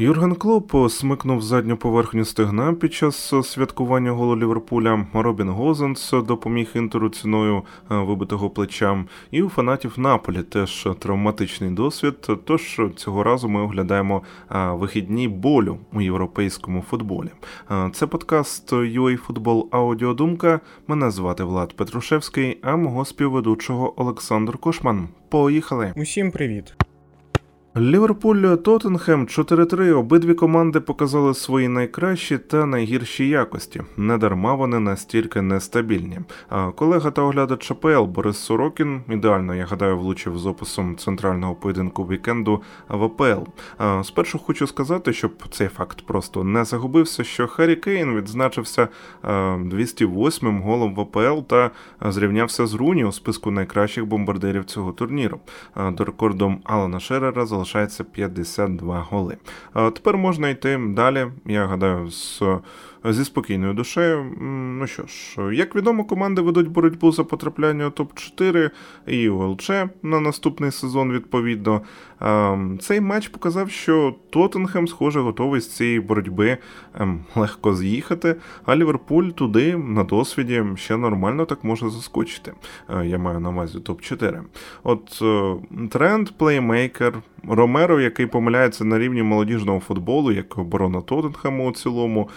Юрген Клоп смикнув задню поверхню стегна під час святкування голу Ліверпуля. Робін Гозенс допоміг інтеру ціною е, вибитого плеча. І у фанатів Наполі теж травматичний досвід. Тож цього разу ми оглядаємо е, вихідні болю у європейському футболі. Е, це подкаст UA Футбол Аудіодумка. Мене звати Влад Петрушевський, а мого співведучого Олександр Кошман. Поїхали! Усім привіт! Ліверпуль Тоттенхем 4-3. Обидві команди показали свої найкращі та найгірші якості. Недарма вони настільки нестабільні. А колега та оглядач АПЛ Борис Сорокін ідеально, я гадаю, влучив з описом центрального поєдинку вікенду в АПЛ. А, Спершу хочу сказати, щоб цей факт просто не загубився, що Харі Кейн відзначився 208-м голом в АПЛ та зрівнявся з Руні у списку найкращих бомбардирів цього турніру. До рекордом Алана Шерера залишається 52 голи. Тепер можна йти далі. Я гадаю, з зі спокійною душею. Ну що ж, як відомо, команди ведуть боротьбу за потрапляння у топ-4 і УЛЧ на наступний сезон. Відповідно, цей матч показав, що Тоттенхем, схоже, готовий з цієї боротьби ем, легко з'їхати, а Ліверпуль туди на досвіді ще нормально так може заскочити. Е, я маю на увазі топ-4. От е, тренд, плеймейкер. Ромеро, який помиляється на рівні молодіжного футболу, як оборона Тоттенхему у цілому,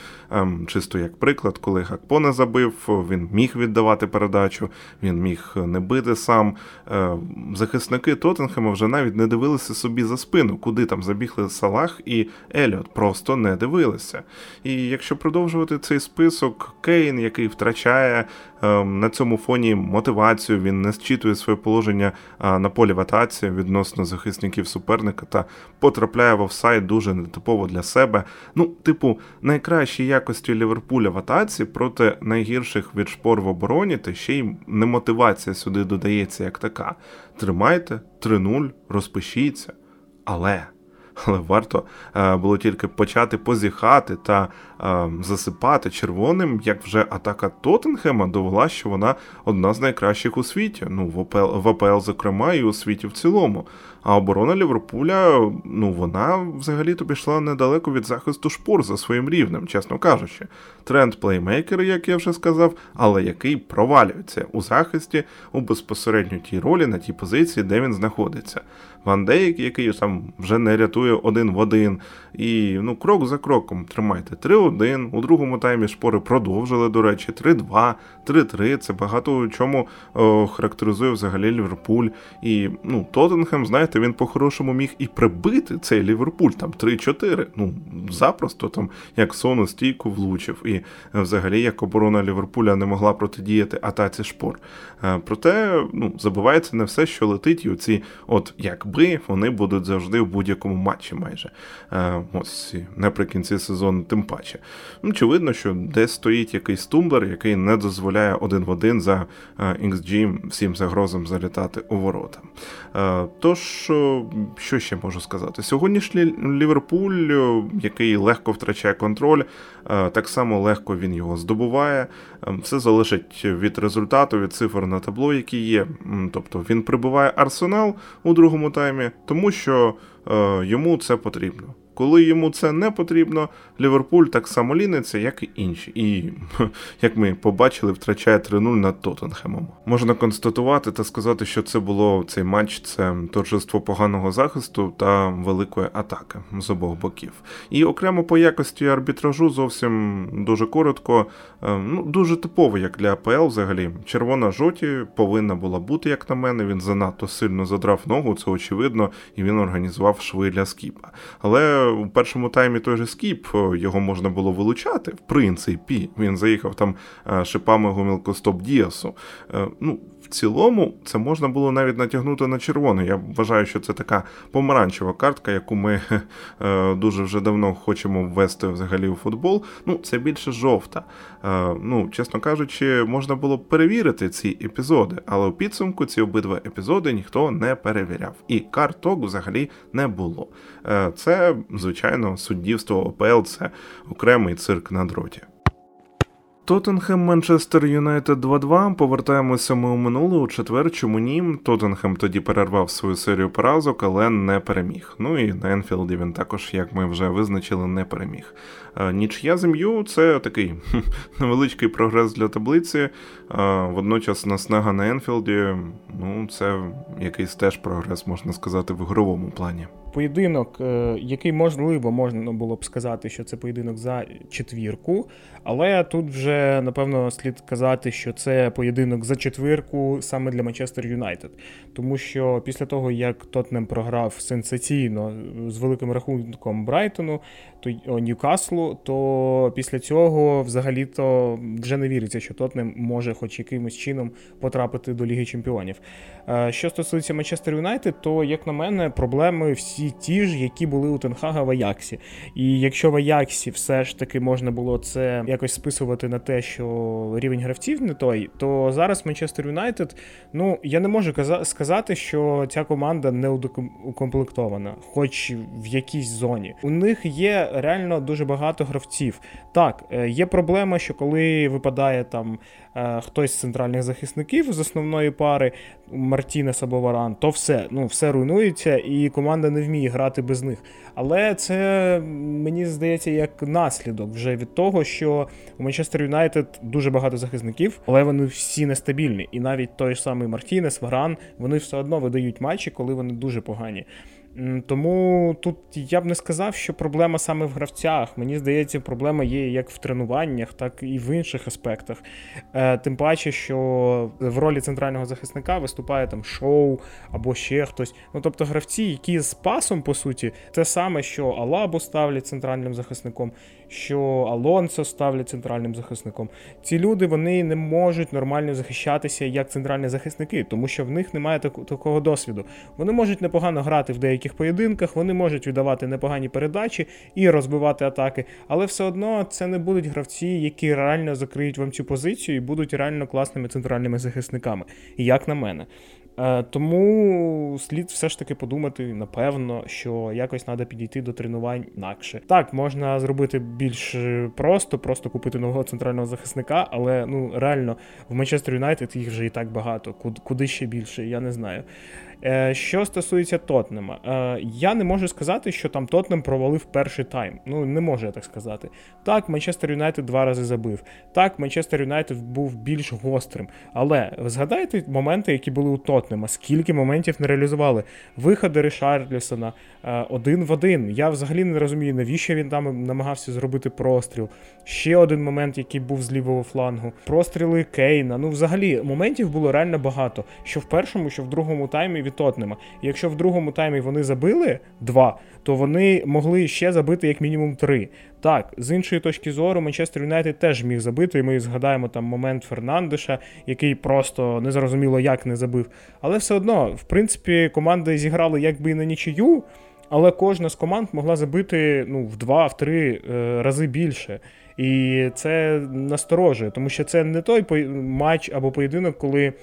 ем, чисто як приклад, коли Гакпо не забив, він міг віддавати передачу, він міг не бити сам. Е, захисники Тоттенхема вже навіть не дивилися собі за спину, куди там забігли Салах і Еліот, просто не дивилися. І якщо продовжувати цей список, Кейн, який втрачає на цьому фоні мотивацію, він не зчитує своє положення на полі в атаці відносно захисників суперника та потрапляє в офсайд дуже нетипово для себе. Ну, типу, найкращі якості Ліверпуля в атаці проти найгірших від шпор в обороні, та ще й немотивація сюди додається як така. Тримайте 3-0, розпишіться. Але. Але варто е, було тільки почати позіхати та е, засипати червоним, як вже атака Тоттенхема довела, що вона одна з найкращих у світі. Ну, в АПЛ, в АПЛ, зокрема, і у світі в цілому. А оборона Ліверпуля, ну вона взагалі-то пішла недалеко від захисту шпор за своїм рівнем, чесно кажучи. Тренд плеймейкер, як я вже сказав, але який провалюється у захисті у безпосередньо тій ролі на тій позиції, де він знаходиться. Ван Дейк, який там вже не рятує один в один. І ну, крок за кроком тримайте 3-1. У другому таймі шпори продовжили, до речі, 3-2, 3-3. Це багато чому о, характеризує взагалі Ліверпуль. І ну, Тоттенхем, знаєте, він по-хорошому міг і прибити цей Ліверпуль, там 3-4. Ну, запросто там як сону стійку влучив. І взагалі як оборона Ліверпуля не могла протидіяти атаці шпор. Е, проте ну, забувається не все, що летить, і оці, от якби вони будуть завжди в будь-якому матчі майже. Е, ось наприкінці сезону, тим паче. Ну, очевидно, що десь стоїть якийсь тумблер, який не дозволяє один в один за XG е, всім загрозам залітати у ворота. Тож, що ще можу сказати? Сьогоднішній Ліверпуль, який легко втрачає контроль, так само легко він його здобуває. Все залежить від результату, від цифр на табло, які є. Тобто він прибуває арсенал у другому таймі, тому що е, йому це потрібно. Коли йому це не потрібно, Ліверпуль так само ліниться, як і інші. І, як ми побачили, втрачає 3-0 над Тоттенхемом. Можна констатувати та сказати, що це було цей матч, це торжество поганого захисту та великої атаки з обох боків. І окремо по якості арбітражу зовсім дуже коротко, е, ну дуже типово, як для АПЛ взагалі. Червона жоті повинна була бути, як на мене. Він занадто сильно задрав ногу, це очевидно, і він організував шви для скіпа. Але у першому таймі той же скіп його можна було вилучати. В принципі, він заїхав там е, шипами гомілкостоп Діасу. Е, ну, в цілому, це можна було навіть натягнути на червоний. Я вважаю, що це така помаранчева картка, яку ми е, дуже вже давно хочемо ввести взагалі у футбол. Ну, це більше жовта. Ну, чесно кажучи, можна було перевірити ці епізоди, але у підсумку ці обидва епізоди ніхто не перевіряв. І карток взагалі не було. Це, звичайно, суддівство АПЛ це окремий цирк на дроті. Тоттенхем Манчестер Юнайтед 2-2. Повертаємося ми у минуле у четвер. Чому ні? Тоттенхем тоді перервав свою серію поразок, але не переміг. Ну і на Енфілді він також, як ми вже визначили, не переміг. Е, нічия з МЮ це такий невеличкий прогрес для таблиці. Е, водночас наснага на Енфілді, ну це якийсь теж прогрес, можна сказати, в ігровому плані. Поєдинок, е, який можливо можна було б сказати, що це поєдинок за четвірку, але тут вже напевно слід казати, що це поєдинок за четвірку саме для Манчестер Юнайтед. Тому що після того, як Тотнем програв сенсаційно з великим рахунком Брайтону, то Ньюкаслу, то після цього взагалі-то вже не віриться, що Тотнем може хоч якимось чином потрапити до Ліги Чемпіонів. Е, що стосується Манчестер Юнайтед, то, як на мене, проблеми всі ті ж, які були у Тенхага в Аяксі. І якщо в Аяксі все ж таки можна було це якось списувати на те, що рівень гравців не той, то зараз Манчестер Юнайтед, ну я не можу сказати, що ця команда не укомплектована, хоч в якійсь зоні. У них є реально дуже багато гравців. Так, е, є проблема, що коли випадає там е, хтось з центральних захисників з основної пари, Мартінес або Варан, то все ну, все руйнується, і команда не вміє грати без них. Але це мені здається як наслідок вже від того, що у Манчестер Юнайтед дуже багато захисників, але вони всі нестабільні. І навіть той ж самий Мартінес, Варан, вони все одно видають матчі, коли вони дуже погані. Тому тут я б не сказав, що проблема саме в гравцях. Мені здається, проблема є як в тренуваннях, так і в інших аспектах. Е, тим паче, що в ролі центрального захисника виступає там шоу або ще хтось. Ну тобто гравці, які з пасом, по суті, те саме, що Алабу ставлять центральним захисником, що Алонсо ставлять центральним захисником. Ці люди вони не можуть нормально захищатися як центральні захисники, тому що в них немає такого досвіду. Вони можуть непогано грати в деяких поєдинках, вони можуть віддавати непогані передачі і розбивати атаки, але все одно це не будуть гравці, які реально закриють вам цю позицію і будуть реально класними центральними захисниками, як на мене. Е, тому слід все ж таки подумати, напевно, що якось треба підійти до тренувань інакше. Так, можна зробити більш просто, просто купити нового центрального захисника, але ну реально в Манчестер Юнайтед їх вже і так багато. Куди ще більше, я не знаю. Е, що стосується Тотнема, е, я не можу сказати, що там Тотнем провалив перший тайм. Ну, не можу я так сказати. Так, Манчестер Юнайтед два рази забив. Так, Манчестер Юнайтед був більш гострим. Але згадайте моменти, які були у Тотнема, скільки моментів не реалізували. Виходи Ришарлісона е, один в один. Я взагалі не розумію, навіщо він там намагався зробити простріл. Ще один момент, який був з лівого флангу. Простріли Кейна. Ну, взагалі, моментів було реально багато. Що в першому, що в другому таймі від Тотнема. І якщо в другому таймі вони забили два, то вони могли ще забити як мінімум три. Так, з іншої точки зору, Манчестер Юнайтед теж міг забити. і Ми згадаємо там момент Фернандеша, який просто незрозуміло як не забив. Але все одно, в принципі, команди зіграли якби і на нічию. Але кожна з команд могла забити ну, в два-три е, рази більше. І це насторожує, тому що це не той матч або поєдинок, коли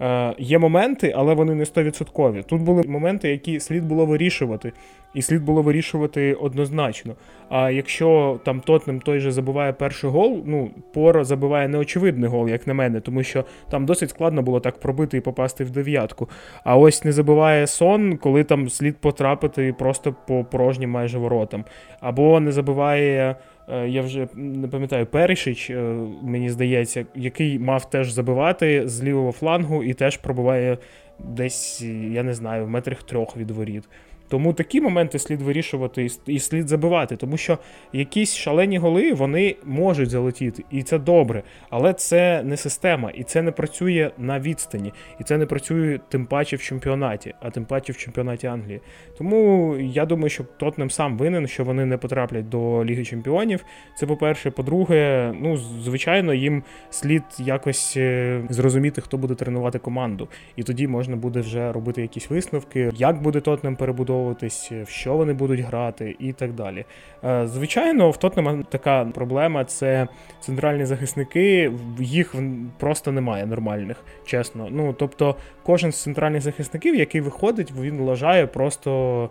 е, є моменти, але вони не 100%. Тут були моменти, які слід було вирішувати, і слід було вирішувати однозначно. А якщо там Тотнем той же забуває перший гол, ну Поро забиває неочевидний гол, як на мене, тому що там досить складно було так пробити і попасти в дев'ятку. А ось не забиває сон, коли там слід потрапити просто по порожнім майже воротам. Або не забиває. Е, я вже не пам'ятаю, Перешич, е, мені здається, який мав теж забивати з лівого флангу і теж пробуває десь, я не знаю, в метрах трьох від воріт. Тому такі моменти слід вирішувати і слід забивати, тому що якісь шалені голи вони можуть залетіти, і це добре. Але це не система, і це не працює на відстані, і це не працює тим паче в чемпіонаті, а тим паче в чемпіонаті Англії. Тому я думаю, що Тотнем сам винен, що вони не потраплять до Ліги Чемпіонів. Це по-перше, по-друге, ну звичайно, їм слід якось е, зрозуміти, хто буде тренувати команду, і тоді можна буде вже робити якісь висновки, як буде Тотнем перебудовувати налаштовуватись, в що вони будуть грати, і так далі. Е, звичайно, в Тотнема така проблема це центральні захисники, їх просто немає нормальних, чесно. Ну тобто, кожен з центральних захисників, який виходить, він лажає просто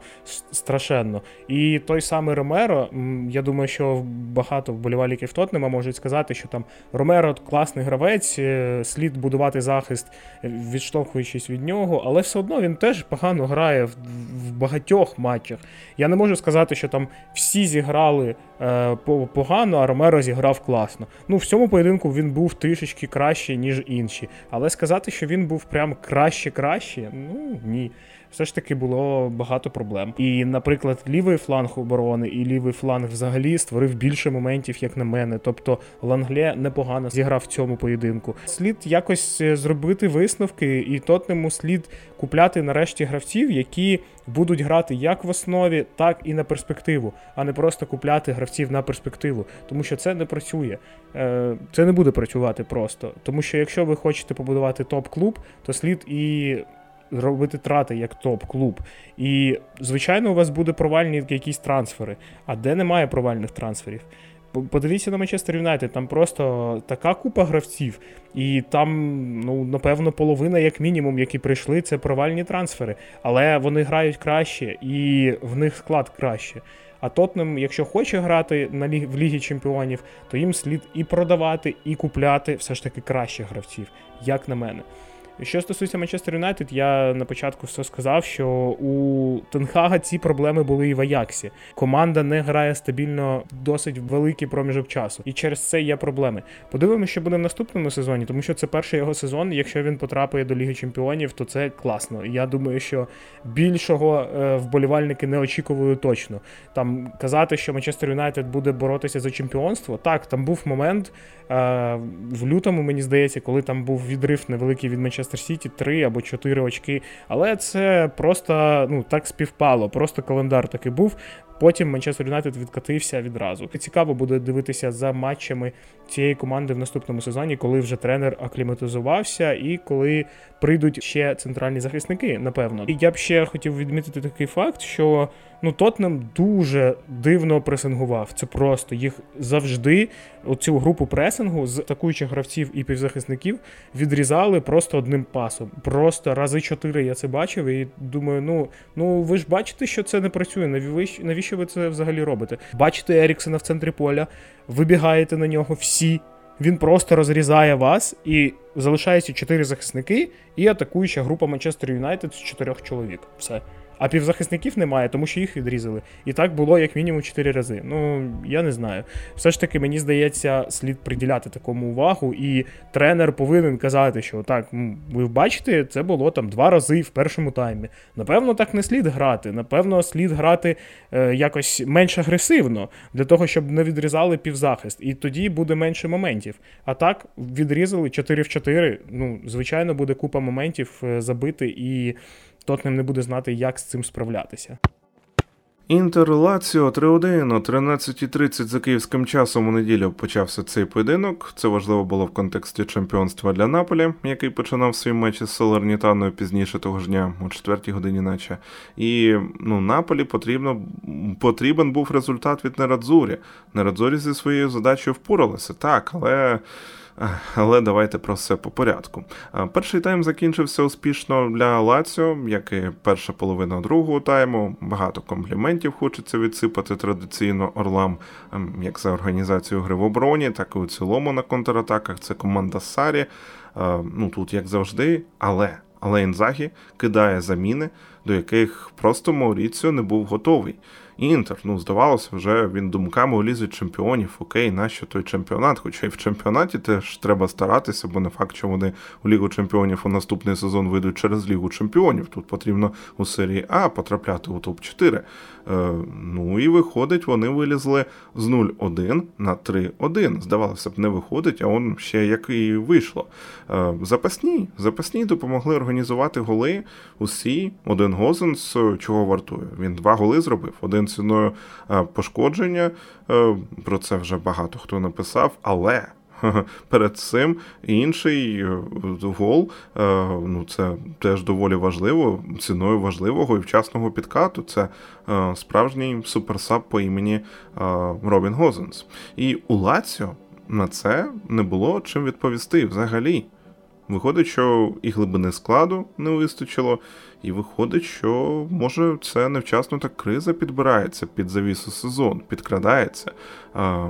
страшенно. І той самий Ромеро, я думаю, що багато вболівальників Тотнема можуть сказати, що там Ромеро класний гравець, е, слід будувати захист, відштовхуючись від нього, але все одно він теж погано грає в, в багатьох матчах. Я не можу сказати, що там всі зіграли е, погано, а Ромеро зіграв класно. Ну, в цьому поєдинку він був трішечки краще, ніж інші. Але сказати, що він був прям краще-краще, ну ні все ж таки було багато проблем. І, наприклад, лівий фланг оборони і лівий фланг взагалі створив більше моментів, як на мене. Тобто Лангле непогано зіграв в цьому поєдинку. Слід якось е, зробити висновки, і Тотнему слід купляти нарешті гравців, які будуть грати як в основі, так і на перспективу, а не просто купляти гравців на перспективу, тому що це не працює. Е, це не буде працювати просто. Тому що якщо ви хочете побудувати топ-клуб, то слід і робити трати як топ-клуб. І, звичайно, у вас буде провальні якісь трансфери. А де немає провальних трансферів? Подивіться на Манчестер Юнайтед, там просто така купа гравців, і там, ну, напевно, половина, як мінімум, які прийшли, це провальні трансфери. Але вони грають краще, і в них склад краще. А Тотнем, якщо хоче грати на ліг, в Лігі Чемпіонів, то їм слід і продавати, і купляти все ж таки кращих гравців, як на мене. Що стосується Манчестер Юнайтед, я на початку все сказав, що у Тенхага ці проблеми були і в Аяксі. Команда не грає стабільно досить великий проміжок часу, і через це є проблеми. Подивимося, що буде в наступному сезоні, тому що це перший його сезон. Якщо він потрапить до Ліги Чемпіонів, то це класно. Я думаю, що більшого е, вболівальники не очікували точно. Там казати, що Манчестер Юнайтед буде боротися за чемпіонство. Так, там був момент е, в лютому, мені здається, коли там був відрив невеликий від Манчестер. Манчестер Сіті 3 або 4 очки. Але це просто ну так співпало. Просто календар такий був. Потім Манчестер Юнайтед відкатився відразу. Цікаво буде дивитися за матчами цієї команди в наступному сезоні, коли вже тренер акліматизувався і коли прийдуть ще центральні захисники, напевно. І я б ще хотів відмітити такий факт, що ну Тотнем дуже дивно пресингував. Це просто їх завжди, оцю групу пресингу з атакуючих гравців і півзахисників відрізали просто одним пасом. Просто рази чотири я це бачив, і думаю, ну ну ви ж бачите, що це не працює. Навіщо ви це взагалі робите? Бачите Еріксена в центрі поля, вибігаєте на нього всі. Він просто розрізає вас і залишається чотири захисники і атакуюча група Манчестер Юнайтед з чотирьох чоловік. Все. А півзахисників немає, тому що їх відрізали. І так було як мінімум 4 рази. Ну, я не знаю. Все ж таки, мені здається, слід приділяти такому увагу, і тренер повинен казати, що так, ви бачите, це було там два рази в першому таймі. Напевно, так не слід грати. Напевно, слід грати е, якось менш агресивно, для того, щоб не відрізали півзахист. І тоді буде менше моментів. А так, відрізали 4 в 4. Ну, звичайно, буде купа моментів е, забити і. Тотнем не буде знати, як з цим справлятися. Інтер Лаціо 3-1 о 13.30 за київським часом у неділю почався цей поєдинок. Це важливо було в контексті чемпіонства для Наполі, який починав свій матч із Салернітаною пізніше того ж дня, о 4 годині, наче. І ну, Наполі потрібно потрібен був результат від Нерадзурі. Нерадзурі зі своєю задачею впоралися, так, але. Але давайте про все по порядку. Перший тайм закінчився успішно для Лаціо, як і перша половина другого тайму. Багато компліментів хочеться відсипати традиційно Орлам, ем, як за організацію гри в обороні, так і у цілому на контратаках. Це команда Сарі. Ну тут як завжди, але але Інзагі кидає заміни, до яких просто Мауріціо не був готовий. Інтер, ну здавалося, вже він думками у лізі чемпіонів. Окей, нащо той чемпіонат? Хоча й в чемпіонаті теж треба старатися, бо не факт, що вони у Лігу Чемпіонів у наступний сезон вийдуть через Лігу Чемпіонів. Тут потрібно у серії А потрапляти у топ-4. Е, ну і виходить, вони вилізли з 0-1 на 3-1. Здавалося б, не виходить, а он ще як і вийшло. Е, запасні запасні допомогли організувати голи. Усі один Гозенс чого вартує. Він два голи зробив. Один ціною е, пошкодження. Про це вже багато хто написав, але перед цим інший е, гол. Е, ну це теж доволі важливо, ціною важливого і вчасного підкату. Це е, справжній суперсап по імені Робін Гозенс. І у Лаціо на це не було чим відповісти взагалі. Виходить, що і глибини складу не вистачило, і виходить, що може це невчасно так криза підбирається під завісу сезон, підкрадається. А,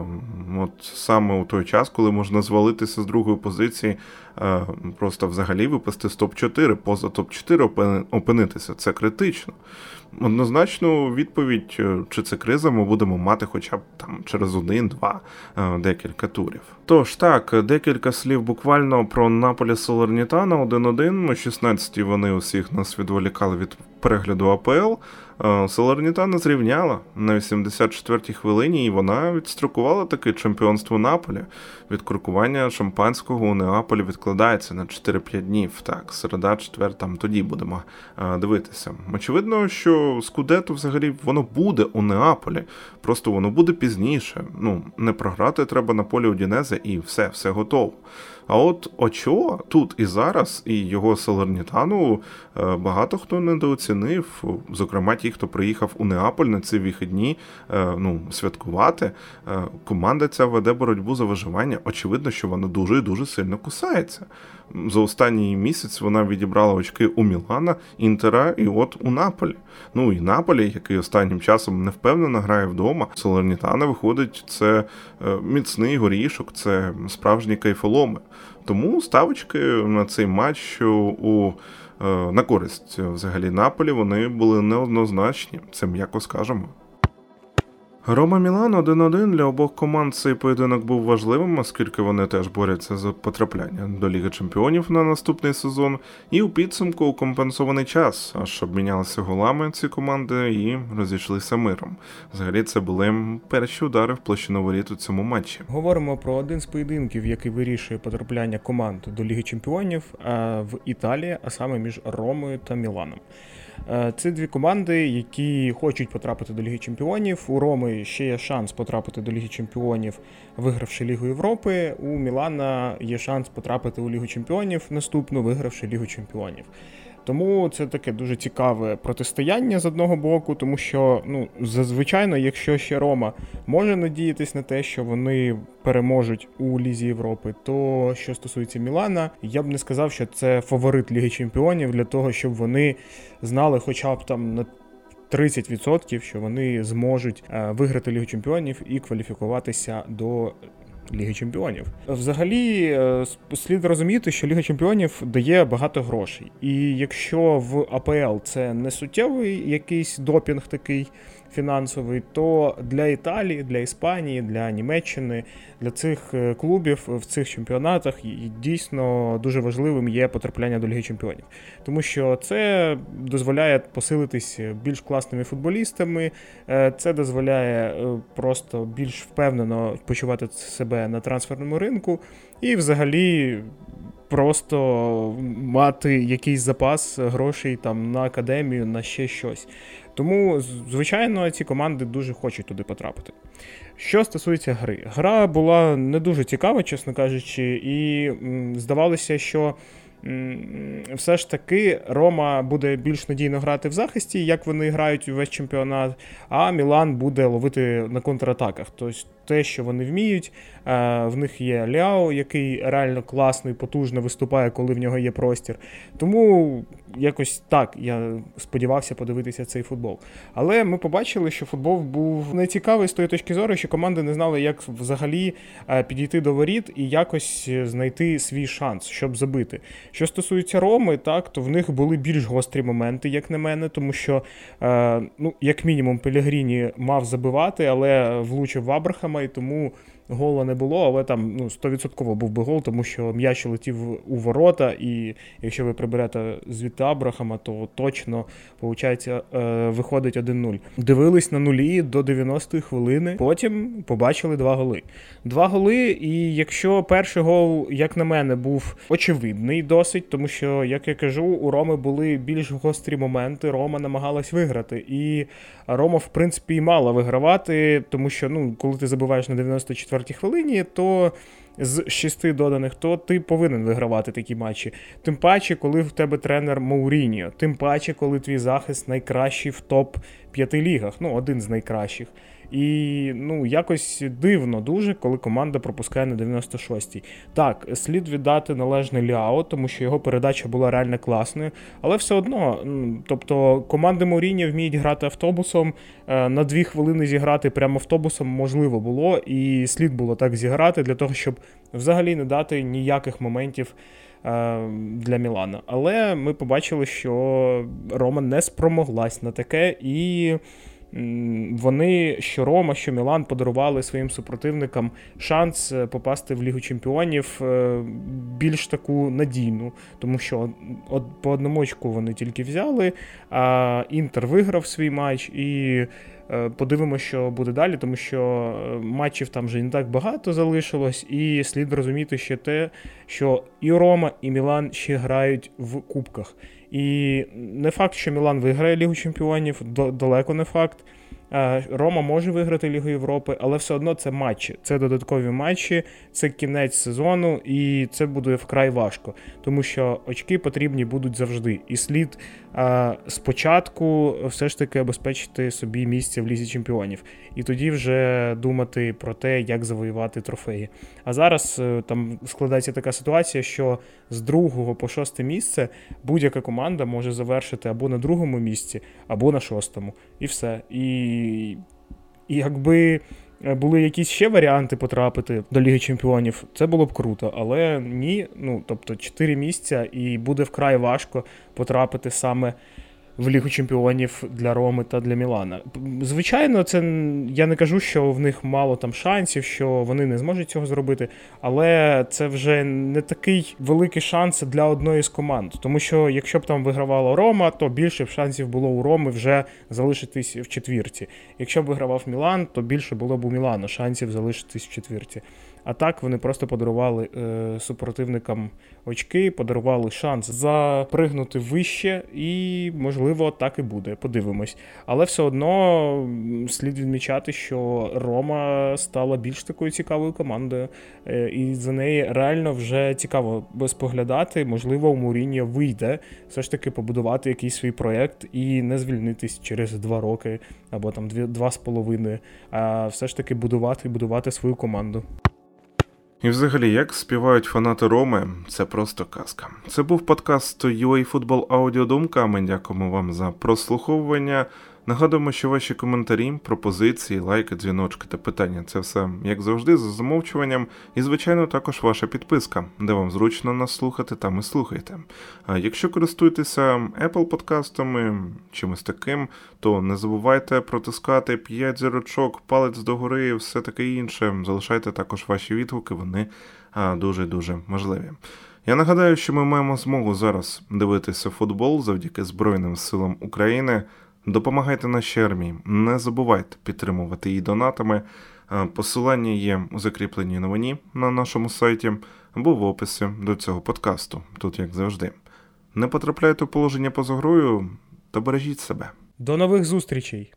От саме у той час, коли можна звалитися з другої позиції, а, просто взагалі випасти з топ-4, поза топ-4 опинитися. Це критично. Однозначну відповідь, е, чи це криза, ми будемо мати хоча б там через один-два е, декілька турів. Тож так, декілька слів буквально про Наполі Солернітана 1-1. О 16-й вони усіх нас відволікали від перегляду АПЛ. Е, Солернітана зрівняла на 84-й хвилині, і вона відстрокувала таке чемпіонство Наполі. Відкрукування шампанського у Неаполі відкладається на 4-5 днів. Так, середа, четвер, там тоді будемо е, дивитися. Очевидно, що Скудету взагалі воно буде у Неаполі, просто воно буде пізніше. Ну, не програти треба на полі Удінезе і все, все готово. А от Очо тут і зараз, і його Салернітану е, багато хто недооцінив, зокрема ті, хто приїхав у Неаполь на ці вихідні е, ну, святкувати. Е, команда ця веде боротьбу за виживання. Очевидно, що вона дуже і дуже сильно кусається. За останній місяць вона відібрала очки у Мілана, Інтера і от у Наполі. Ну і Наполі, який останнім часом невпевнено грає вдома. Солернітана виходить, це міцний горішок, це справжні кайфоломи. Тому ставочки на цей матч у е, на користь взагалі Наполі вони були неоднозначні, це м'яко скажемо. Рома Мілан 1-1 для обох команд цей поєдинок був важливим, оскільки вони теж борються за потрапляння до Ліги Чемпіонів на наступний сезон. І у підсумку у компенсований час, аж обмінялися голами ці команди і розійшлися миром. Взагалі це були перші удари в площину воріт у цьому матчі. Говоримо про один з поєдинків, який вирішує потрапляння команд до Ліги Чемпіонів в Італії, а саме між Ромою та Міланом. Е, це дві команди, які хочуть потрапити до Ліги Чемпіонів. У Роми ще є шанс потрапити до Ліги Чемпіонів, вигравши Лігу Європи. У Мілана є шанс потрапити у Лігу Чемпіонів наступну, вигравши Лігу Чемпіонів. Тому це таке дуже цікаве протистояння з одного боку, тому що ну зазвичай, якщо ще Рома може надіятись на те, що вони переможуть у Лізі Європи, то що стосується Мілана, я б не сказав, що це фаворит Ліги Чемпіонів для того, щоб вони знали, хоча б там на 30%, що вони зможуть е, виграти Лігу Чемпіонів і кваліфікуватися до Ліги Чемпіонів. Взагалі, е, слід розуміти, що Ліга Чемпіонів дає багато грошей. І якщо в АПЛ це не суттєвий якийсь допінг такий фінансовий, то для Італії, для Іспанії, для Німеччини, для цих е, клубів в цих чемпіонатах дійсно дуже важливим є потрапляння до Ліги Чемпіонів, тому що це дозволяє посилитись більш класними футболістами, е, це дозволяє е, просто більш впевнено почувати себе на трансферному ринку і взагалі. Просто мати якийсь запас грошей там на академію, на ще щось. Тому, звичайно, ці команди дуже хочуть туди потрапити. Що стосується гри, гра була не дуже цікава, чесно кажучи, і здавалося, що все ж таки Рома буде більш надійно грати в захисті, як вони грають увесь чемпіонат, а Мілан буде ловити на контратаках. Тобто те, що вони вміють. Е, в них є Ляо, який реально класно і потужно виступає, коли в нього є простір. Тому якось так я сподівався подивитися цей футбол. Але ми побачили, що футбол був нецікавий з тої точки зору, що команди не знали, як взагалі е, підійти до воріт і якось знайти свій шанс, щоб забити. Що стосується Роми, так то в них були більш гострі моменти, як на мене, тому що, е, ну, як мінімум, Пелегріні мав забивати, але влучив в Абрахама, і тому гола не було, але там ну, 100% був би гол, тому що м'яч летів у ворота, і якщо ви приберете звідти Абрахама, то точно виходить, е, виходить 1-0. Дивились на нулі до 90-ї хвилини, потім побачили два голи. Два голи, і якщо перший гол, як на мене, був очевидний досить, тому що, як я кажу, у Роми були більш гострі моменти. Рома намагалась виграти. І Рома, в принципі, і мала вигравати, тому що ну, коли ти забуваєш на 94 4 хвилині, то з шести доданих, то ти повинен вигравати такі матчі. Тим паче, коли в тебе тренер Мауріньо, тим паче, коли твій захист найкращий в топ 5 лігах, ну один з найкращих. І ну, якось дивно дуже, коли команда пропускає на 96-й. Так, слід віддати належне Ляо, тому що його передача була реально класною. Але все одно, тобто команди Моріння вміють грати автобусом. Е, на дві хвилини зіграти прямо автобусом можливо було, і слід було так зіграти для того, щоб взагалі не дати ніяких моментів. Е, для Мілана. Але ми побачили, що Рома не спромоглась на таке, і вони що Рома, що Мілан подарували своїм супротивникам шанс е, попасти в Лігу Чемпіонів е, більш таку надійну, тому що по одному очку вони тільки взяли, а Інтер виграв свій матч і. Е, подивимося, що буде далі, тому що матчів там вже не так багато залишилось, і слід розуміти ще те, що і Рома, і Мілан ще грають в кубках. І не факт, що Мілан виграє Лігу Чемпіонів, далеко не факт. Е, Рома може виграти Лігу Європи, але все одно це матчі. Це додаткові матчі, це кінець сезону, і це буде вкрай важко, тому що очки потрібні будуть завжди. І слід спочатку все ж таки обезпечити собі місце в лізі чемпіонів, і тоді вже думати про те, як завоювати трофеї. А зараз е, там складається така ситуація, що з другого по шосте місце будь-яка команда може завершити або на другому місці, або на шостому, і все. І і якби були якісь ще варіанти потрапити до Ліги Чемпіонів, це було б круто. Але ні, ну тобто 4 місця, і буде вкрай важко потрапити саме в Лігу Чемпіонів для Роми та для Мілана. Звичайно, це я не кажу, що в них мало там шансів, що вони не зможуть цього зробити, але це вже не такий великий шанс для одної з команд. Тому що якщо б там вигравала Рома, то більше б шансів було у Роми вже залишитись в четвірці. Якщо б вигравав Мілан, то більше було б у Мілана шансів залишитись в четвірці. А так вони просто подарували е, супротивникам очки, подарували шанс запригнути вище, і, можливо, так і буде. Подивимось. Але все одно слід відмічати, що Рома стала більш такою цікавою командою, е, і за неї реально вже цікаво споглядати. Можливо, у Муріння вийде все ж таки побудувати якийсь свій проєкт і не звільнитись через два роки або там дві, два з половиною, а все ж таки будувати і будувати свою команду. І взагалі, як співають фанати Роми, це просто казка. Це був подкаст UA Football Audio Ми дякуємо вам за прослуховування. Нагадуємо, що ваші коментарі, пропозиції, лайки, дзвіночки та питання це все, як завжди, за замовчуванням, і, звичайно, також ваша підписка, де вам зручно нас слухати, там і слухайте. А якщо користуєтеся Apple подкастами, чимось таким, то не забувайте протискати 5 зірочок, палець догори все таке інше. Залишайте також ваші відгуки, вони дуже-дуже важливі. Я нагадаю, що ми маємо змогу зараз дивитися футбол завдяки Збройним силам України. Допомагайте нашій армії, не забувайте підтримувати її донатами. Посилання є у закріпленій новині на нашому сайті або в описі до цього подкасту, тут як завжди. Не потрапляйте у положення поза грою та бережіть себе. До нових зустрічей!